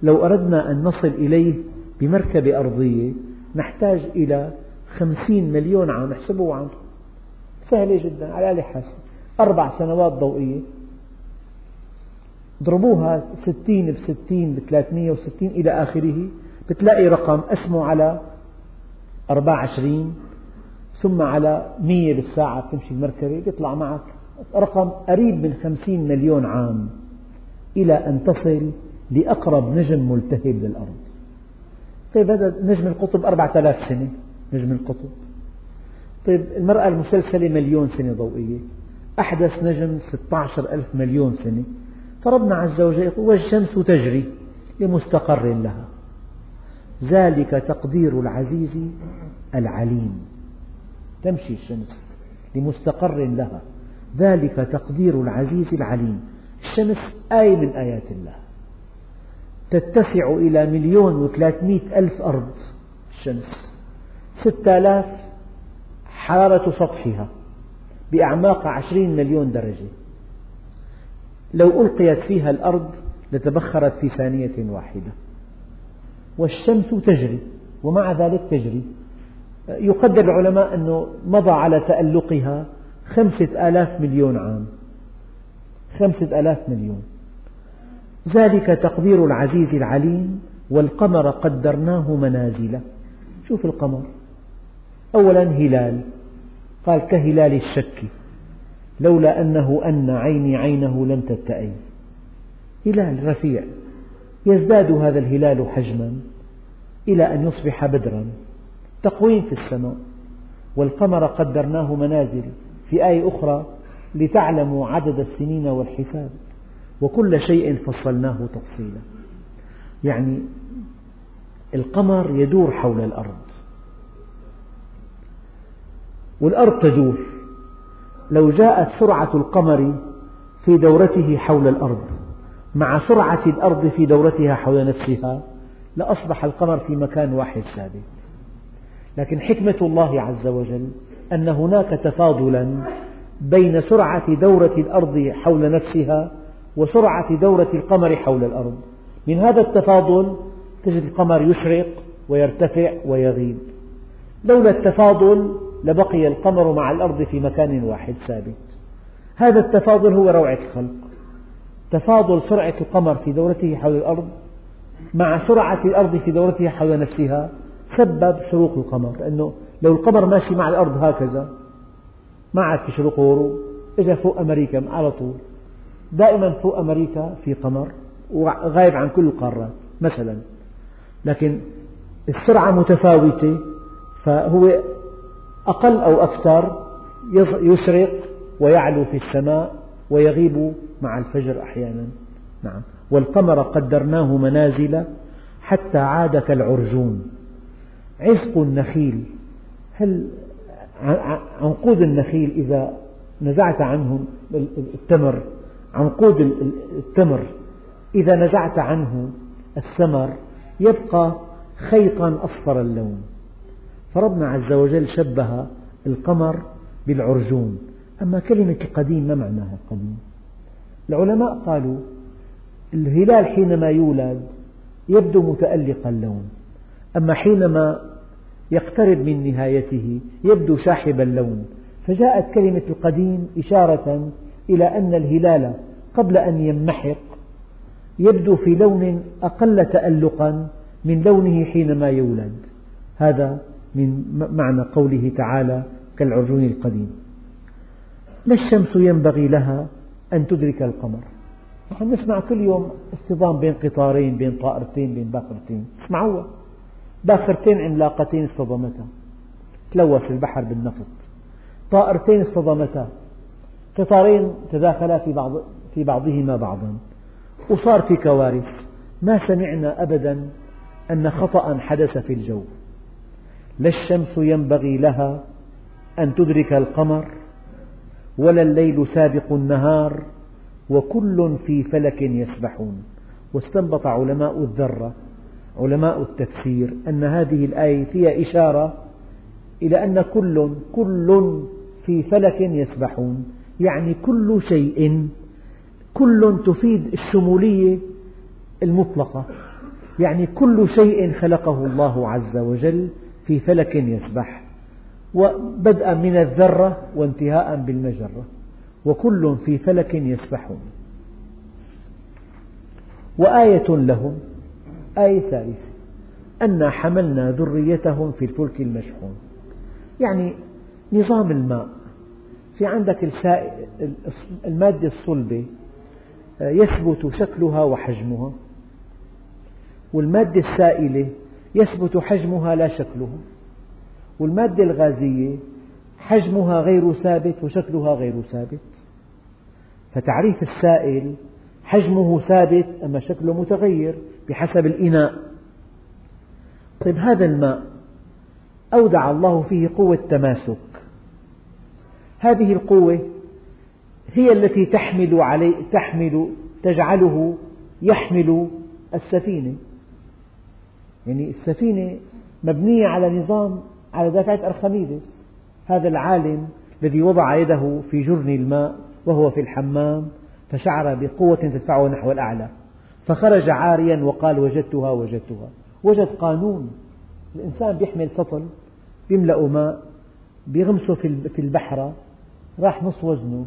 لو أردنا أن نصل إليه بمركبة أرضية نحتاج إلى خمسين مليون عام احسبوا عنه سهلة جدا على آلة حاسب أربع سنوات ضوئية. اضربوها ستين بستين بثلاثمية وستين إلى آخره. بتلاقي رقم اسمه على أربعة عشرين ثم على مية بالساعة بتمشي المركبة بيطلع معك رقم قريب من خمسين مليون عام. إلى أن تصل لأقرب نجم ملتهب للأرض. طيب هذا نجم القطب أربعة آلاف سنة نجم القطب. طيب المرأة المسلسلة مليون سنة ضوئية أحدث نجم 16 ألف مليون سنة. فربنا عز وجل يقول والشمس تجري لمستقر لها. ذلك تقدير العزيز العليم. تمشي الشمس لمستقر لها. ذلك تقدير العزيز العليم. الشمس آية من آيات الله. تتسع إلى مليون وثلاثمئة ألف أرض الشمس ستة آلاف حرارة سطحها بأعماق عشرين مليون درجة. لو ألقيت فيها الأرض لتبخرت في ثانية واحدة. والشمس تجري ومع ذلك تجري. يقدر العلماء أنه مضى على تألقها خمسة آلاف مليون عام. خمسة آلاف مليون. ذلك تقدير العزيز العليم والقمر قدرناه منازل شوف القمر. أولا هلال. قال كهلال الشك لولا أنه أن عيني عينه لم تتأي. هلال رفيع. يزداد هذا الهلال حجما إلى أن يصبح بدرا. تقويم في السماء. والقمر قدرناه منازل. في آية أخرى لتعلموا عدد السنين والحساب. وكل شيء فصلناه تفصيلا. يعني القمر يدور حول الأرض. والأرض تدور. لو جاءت سرعة القمر في دورته حول الأرض مع سرعة الأرض في دورتها حول نفسها لأصبح القمر في مكان واحد ثابت. لكن حكمة الله عز وجل أن هناك تفاضلا بين سرعة دورة الأرض حول نفسها وسرعة دورة القمر حول الأرض. من هذا التفاضل تجد القمر يشرق ويرتفع ويغيب. لولا التفاضل لبقي القمر مع الأرض في مكان واحد ثابت. هذا التفاضل هو روعة الخلق. تفاضل سرعة القمر في دورته حول الأرض مع سرعة الأرض في دورتها حول نفسها سبب شروق القمر. لأنه لو القمر ماشي مع الأرض هكذا ما عاد في شروق وغروب إجا فوق أمريكا على طول. دائما فوق أمريكا في قمر وغايب عن كل القارات مثلا. لكن السرعة متفاوتة فهو أقل أو أكثر يشرق ويعلو في السماء ويغيب مع الفجر أحيانا. نعم. والقمر قدرناه منازل حتى عاد كالعرجون. عزق النخيل. هل عنقود النخيل إذا نزعت عنه التمر عنقود التمر إذا نزعت عنه الثمر يبقى خيطا أصفر اللون. فربنا عز وجل شبه القمر بالعرجون. أما كلمة القديم ما معناها القديم العلماء قالوا الهلال حينما يولد يبدو متألق اللون. أما حينما يقترب من نهايته يبدو شاحب اللون فجاءت كلمة القديم إشارة إلى أن الهلال قبل أن ينمحق يبدو في لون أقل تألقا من لونه حينما يولد. هذا من معنى قوله تعالى كالعرجون القديم. لا الشمس ينبغي لها أن تدرك القمر؟ نحن نسمع كل يوم اصطدام بين قطارين بين طائرتين بين باخرتين اسمعوها باخرتين عملاقتين اصطدمتا تلوث البحر بالنفط. طائرتين اصطدمتا قطارين تداخلا في, بعض في بعضهما بعضا. وصار في كوارث. ما سمعنا أبدا أن خطأ حدث في الجو. لا الشمس ينبغي لها أن تدرك القمر ولا الليل سابق النهار وكل في فلك يسبحون. واستنبط علماء الذرة علماء التفسير أن هذه الآية فيها إشارة إلى أن كل كل في فلك يسبحون يعني كل شيء كل تفيد الشمولية المطلقة يعني كل شيء خلقه الله عز وجل في فلك يسبح وبدءا من الذرة وانتهاء بالمجرة وكل في فلك يسبحون. وآية لهم آية ثالثة أنا حملنا ذريتهم في الفلك المشحون. يعني نظام الماء. في عندك المادة الصلبة يثبت شكلها وحجمها. والمادة السائلة يثبت حجمها لا شكلها والمادة الغازية حجمها غير ثابت وشكلها غير ثابت. فتعريف السائل حجمه ثابت أما شكله متغير. بحسب الإناء. طيب هذا الماء أودع الله فيه قوة تماسك. هذه القوة هي التي تحمل عليه تحمل تجعله يحمل السفينة. يعني السفينة مبنية على نظام على دافعة أرخميدس. هذا العالم الذي وضع يده في جرن الماء وهو في الحمام فشعر بقوة تدفعه نحو الأعلى. فخرج عاريا وقال وجدتها وجدتها. وجد قانون. الإنسان يحمل سطل يملأ ماء بيغمسه في البحرة راح نص وزنه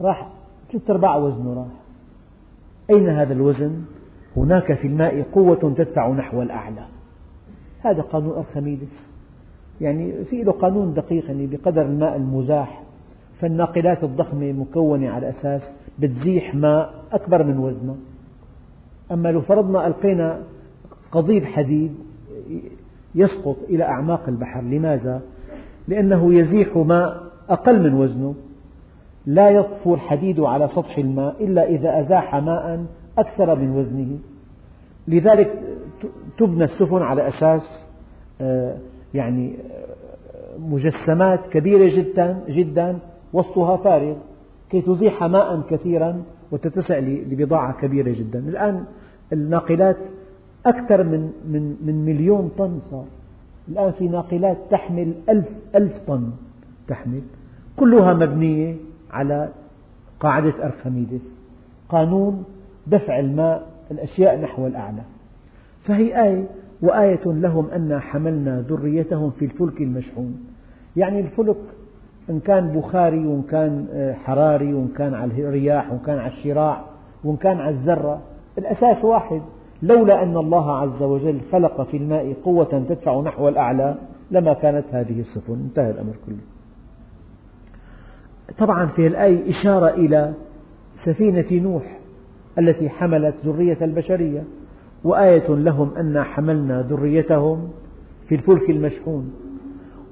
راح ثلاث أرباع وزنه راح. أين هذا الوزن؟ هناك في الماء قوة تدفع نحو الأعلى. هذا قانون أرخميدس. يعني في له قانون دقيق يعني بقدر الماء المزاح. فالناقلات الضخمة مكونة على أساس بتزيح ماء أكبر من وزنه. أما لو فرضنا ألقينا قضيب حديد يسقط إلى أعماق البحر لماذا؟ لأنه يزيح ماء أقل من وزنه. لا يطفو الحديد على سطح الماء إلا إذا أزاح ماء أكثر من وزنه. لذلك تبنى السفن على أساس آه، يعني آه، مجسمات كبيرة جدا جدا وسطها فارغ كي تزيح ماء كثيرا وتتسع لبضاعة كبيرة جدا. الآن الناقلات أكثر من, من, من مليون طن صار. الآن في ناقلات تحمل ألف, ألف طن تحمل. كلها مبنية على قاعدة أرخميدس. قانون دفع الماء الأشياء نحو الأعلى. فهي آية وآية لهم أنا حملنا ذريتهم في الفلك المشحون. يعني الفلك إن كان بخاري وإن كان آه، حراري وإن كان على الرياح وإن كان على الشراع وإن كان على الذرة الأساس واحد. لولا أن الله عز وجل خلق في الماء قوة تدفع نحو الأعلى لما كانت هذه السفن. انتهى الأمر كله. طبعا في الآية إشارة إلى سفينة نوح التي حملت ذرية البشرية وآية لهم أنا حملنا ذريتهم في الفلك المشحون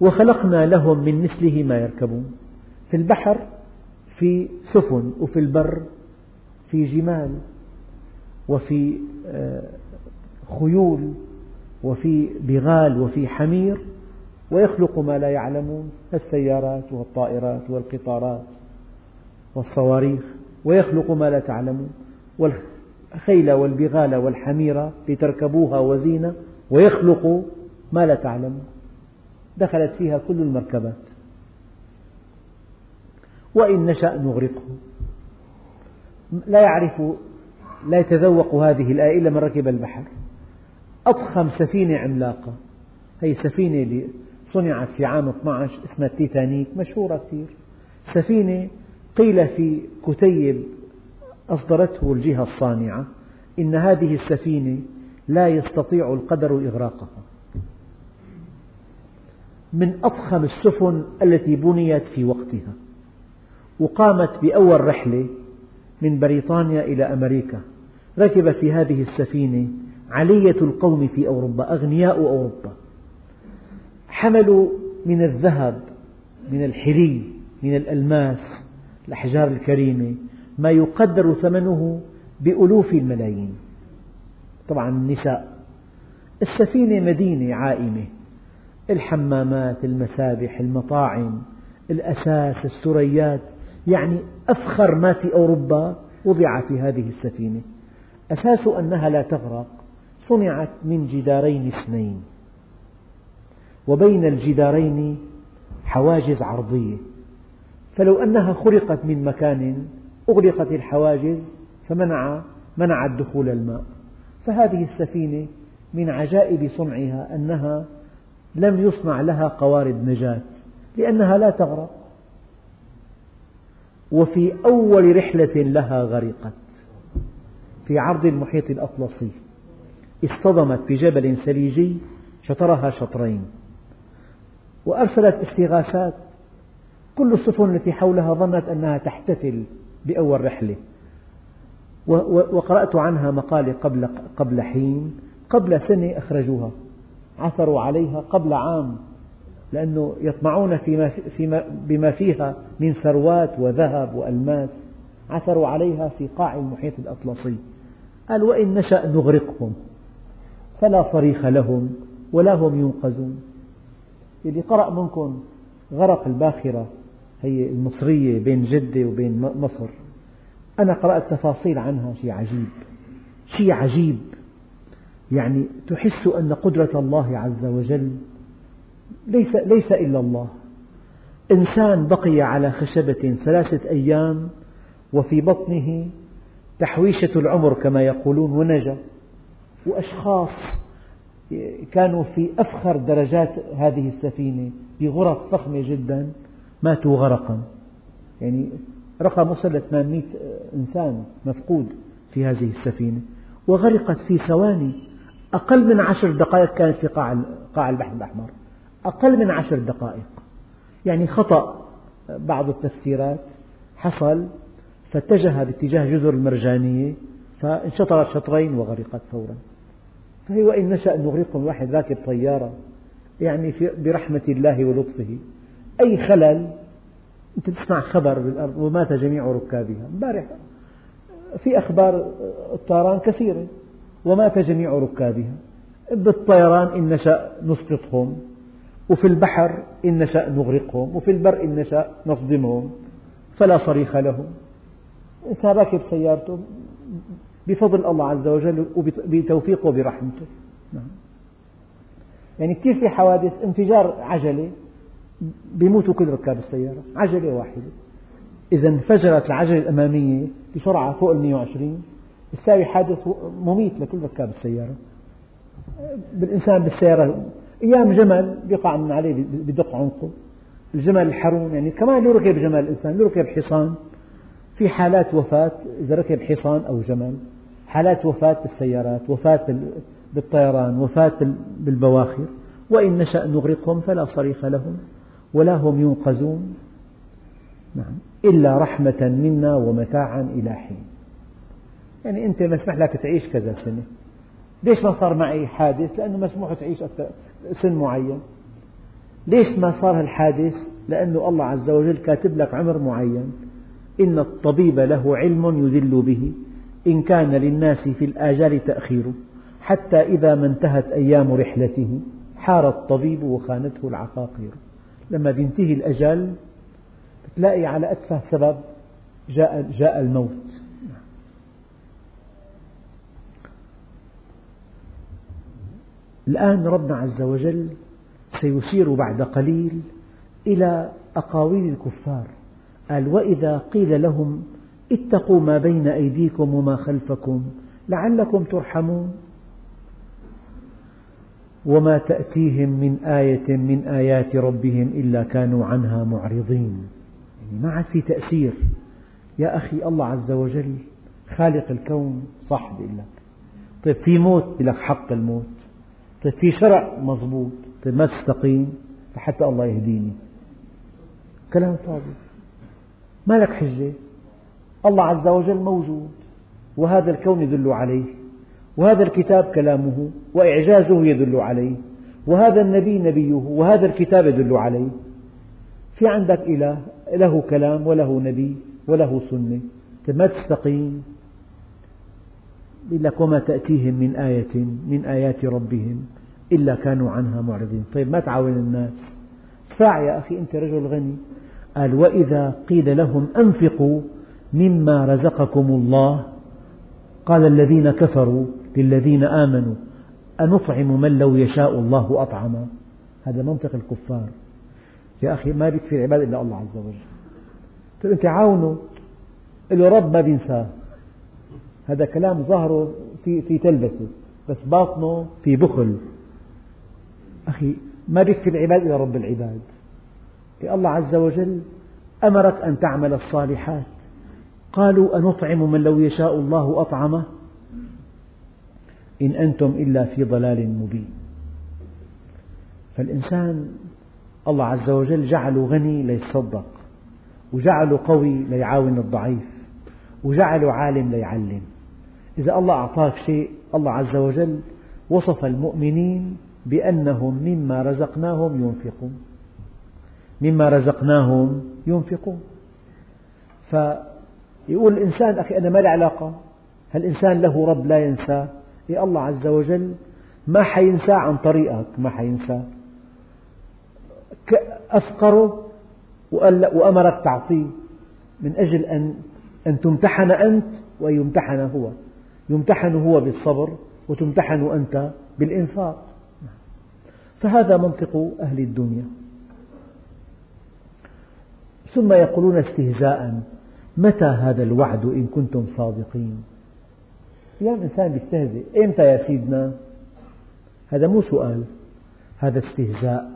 وخلقنا لهم من مثله ما يركبون في البحر في سفن وفي البر في جمال. وفي آه، خيول وفي بغال وفي حمير ويخلق ما لا يعلمون السيارات والطائرات والقطارات والصواريخ ويخلق ما لا تعلمون والخيل والبغال والحمير لتركبوها وزينة ويخلق ما لا تعلمون. دخلت فيها كل المركبات. وإن نشأ نغرقه لا يعرف لا يتذوق هذه الآية إلا من ركب البحر. أضخم سفينة عملاقة. هي سفينة صنعت في عام 12 اسمها التيتانيك مشهورة كثير. سفينة قيل في كتيب أصدرته الجهة الصانعة إن هذه السفينة لا يستطيع القدر إغراقها. من أضخم السفن التي بنيت في وقتها وقامت بأول رحلة من بريطانيا إلى أمريكا. ركب في هذه السفينة علية القوم في أوروبا أغنياء أوروبا. حملوا من الذهب من الحلي من الألماس الأحجار الكريمة ما يقدر ثمنه بألوف الملايين. طبعا النساء. السفينة مدينة عائمة. الحمامات المسابح المطاعم الأساس السريات يعني أفخر ما في أوروبا وضع في هذه السفينة. أساس أنها لا تغرق صنعت من جدارين اثنين وبين الجدارين حواجز عرضية. فلو أنها خرقت من مكان أغلقت الحواجز فمنع منعت دخول الماء. فهذه السفينة من عجائب صنعها أنها لم يصنع لها قوارب نجاة لأنها لا تغرق. وفي أول رحلة لها غرقت. في عرض المحيط الأطلسي. اصطدمت بجبل ثليجي شطرها شطرين. وأرسلت استغاثات. كل السفن التي حولها ظنت أنها تحتفل بأول رحلة. وقرأت عنها مقالة قبل, قبل حين قبل سنة أخرجوها. عثروا عليها قبل عام لأنه يطمعون فيما فيما بما فيها من ثروات وذهب وألماس. عثروا عليها في قاع المحيط الأطلسي. قال وإن نشأ نغرقهم فلا صريخ لهم ولا هم ينقذون. اللي قرأ منكم غرق الباخرة هي المصرية بين جدة وبين مصر. أنا قرأت تفاصيل عنها شيء عجيب شيء عجيب. يعني تحس أن قدرة الله عز وجل ليس, ليس إلا الله. إنسان بقي على خشبة ثلاثة أيام وفي بطنه تحويشة العمر كما يقولون ونجا. وأشخاص كانوا في أفخر درجات هذه السفينة بغرف فخمة جدا ماتوا غرقا. يعني رقم وصل ل 800 إنسان مفقود في هذه السفينة. وغرقت في ثواني. أقل من عشر دقائق كانت في قاع البحر الأحمر. أقل من عشر دقائق. يعني خطأ بعض التفسيرات. حصل فاتجه باتجاه جزر المرجانية فانشطرت شطرين وغرقت فورا. فهي وإن نشأ نغرقهم واحد راكب طيارة يعني في برحمة الله ولطفه. أي خلل؟ أنت تسمع خبر بالأرض ومات جميع ركابها. امبارح في أخبار الطيران كثيرة ومات جميع ركابها. بالطيران إن نشأ نسقطهم وفي البحر إن نشأ نغرقهم وفي البر إن نشأ نصدمهم فلا صريخ لهم. إنسان راكب سيارته بفضل الله عز وجل وبتوفيقه وبرحمته. نعم. يعني كثير في حوادث انفجار عجلة بيموتوا كل ركاب السيارة عجلة واحدة. إذا انفجرت العجلة الأمامية بسرعة فوق ال 120 يساوي حادث مميت لكل ركاب السيارة. بالإنسان بالسيارة أيام جمل بيقع من عليه بدق عنقه. الجمل الحرون يعني كمان له ركب جمل الإنسان له ركب حصان في حالات وفاة إذا ركب حصان أو جمل حالات وفاة بالسيارات وفاة بالطيران وفاة بالبواخر وإن نشأ نغرقهم فلا صريخ لهم ولا هم ينقذون. نعم. إلا رحمة منا ومتاعا إلى حين. يعني أنت مسمح لك تعيش كذا سنة. ليش ما صار معي حادث؟ لأنه مسموح تعيش سن معين. ليش ما صار الحادث؟ لأنه الله عز وجل كاتب لك عمر معين. إن الطبيب له علم يدل به إن كان للناس في الآجال تأخير حتى إذا ما انتهت أيام رحلته حار الطبيب وخانته العقاقير. لما ينتهي الأجل تلاقي على أتفه سبب جاء, جاء الموت. الآن ربنا عز وجل سيشير بعد قليل إلى أقاويل الكفار. قال وإذا قيل لهم اتقوا ما بين أيديكم وما خلفكم لعلكم ترحمون. وما تأتيهم من آية من آيات ربهم إلا كانوا عنها معرضين. يعني ما عاد في تأثير. يا أخي الله عز وجل خالق الكون صح بيقول لك طيب في موت بيقول لك حق الموت. طيب في شرع مضبوط. طيب ما تستقيم حتى الله يهديني. كلام فاضي. ما لك حجة. الله عز وجل موجود وهذا الكون يدل عليه وهذا الكتاب كلامه وإعجازه يدل عليه وهذا النبي نبيه وهذا الكتاب يدل عليه. في عندك إله له كلام وله نبي وله سنة. طيب ما تستقيم؟ يقول لك وما تأتيهم من آية من آيات ربهم إلا كانوا عنها معرضين. طيب ما تعاون الناس؟ ادفع يا أخي أنت رجل غني. قال وإذا قيل لهم أنفقوا مما رزقكم الله قال الذين كفروا للذين آمنوا أنطعم من لو يشاء الله أطعمه هذا منطق الكفار. يا أخي ما بيكفي العباد إلا الله عز وجل. طيب أنت عاونه له رب ما بينساه. هذا كلام ظهره في في تلبسه بس باطنه في بخل أخي ما بيكفي العباد إلا رب العباد. الله عز وجل أمرك أن تعمل الصالحات. قالوا أنطعم من لو يشاء الله أطعمه؟ إن أنتم إلا في ضلال مبين. فالإنسان الله عز وجل جعله غني ليتصدق وجعله قوي ليعاون الضعيف وجعله عالم ليعلم إذا الله أعطاك شيء الله عز وجل وصف المؤمنين بأنهم مما رزقناهم ينفقون. مما رزقناهم ينفقون. فيقول الإنسان أخي أنا ما لي علاقة. هالإنسان له رب لا ينسى. إيه الله عز وجل ما حينسى عن طريقك ما حينسى. أفقره وأمرك تعطيه. من أجل أن أن تمتحن أنت ويمتحن هو. يمتحن هو بالصبر وتمتحن أنت بالإنفاق. فهذا منطق أهل الدنيا. ثم يقولون استهزاء متى هذا الوعد إن كنتم صادقين؟ يا إنسان يستهزئ إمتى يا سيدنا؟ هذا مو سؤال هذا استهزاء.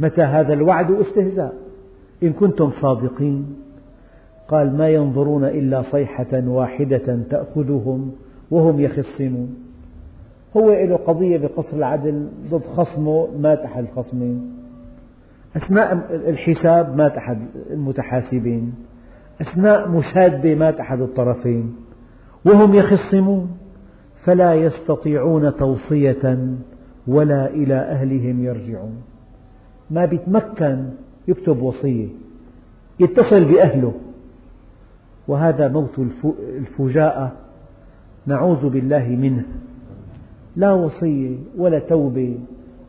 متى هذا الوعد؟ استهزاء. إن كنتم صادقين. قال ما ينظرون إلا صيحة واحدة تأخذهم وهم يخصمون. هو له قضية بقصر العدل ضد خصمه مات أحد الخصمين. أثناء الحساب مات أحد المتحاسبين. أثناء مشادة مات أحد الطرفين. وهم يخصمون فلا يستطيعون توصية ولا إلى أهلهم يرجعون. ما بيتمكن يكتب وصية يتصل بأهله. وهذا موت الفجاءة نعوذ بالله منه. لا وصية ولا توبة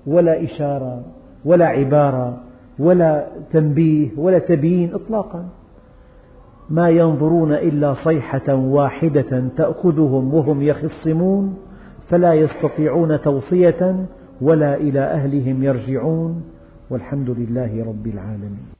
ولا إشارة ولا عبارة. ولا تنبيه ولا تبيين إطلاقا. ما ينظرون إلا صيحة واحدة تأخذهم وهم يخصمون فلا يستطيعون توصية ولا إلى أهلهم يرجعون. والحمد لله رب العالمين.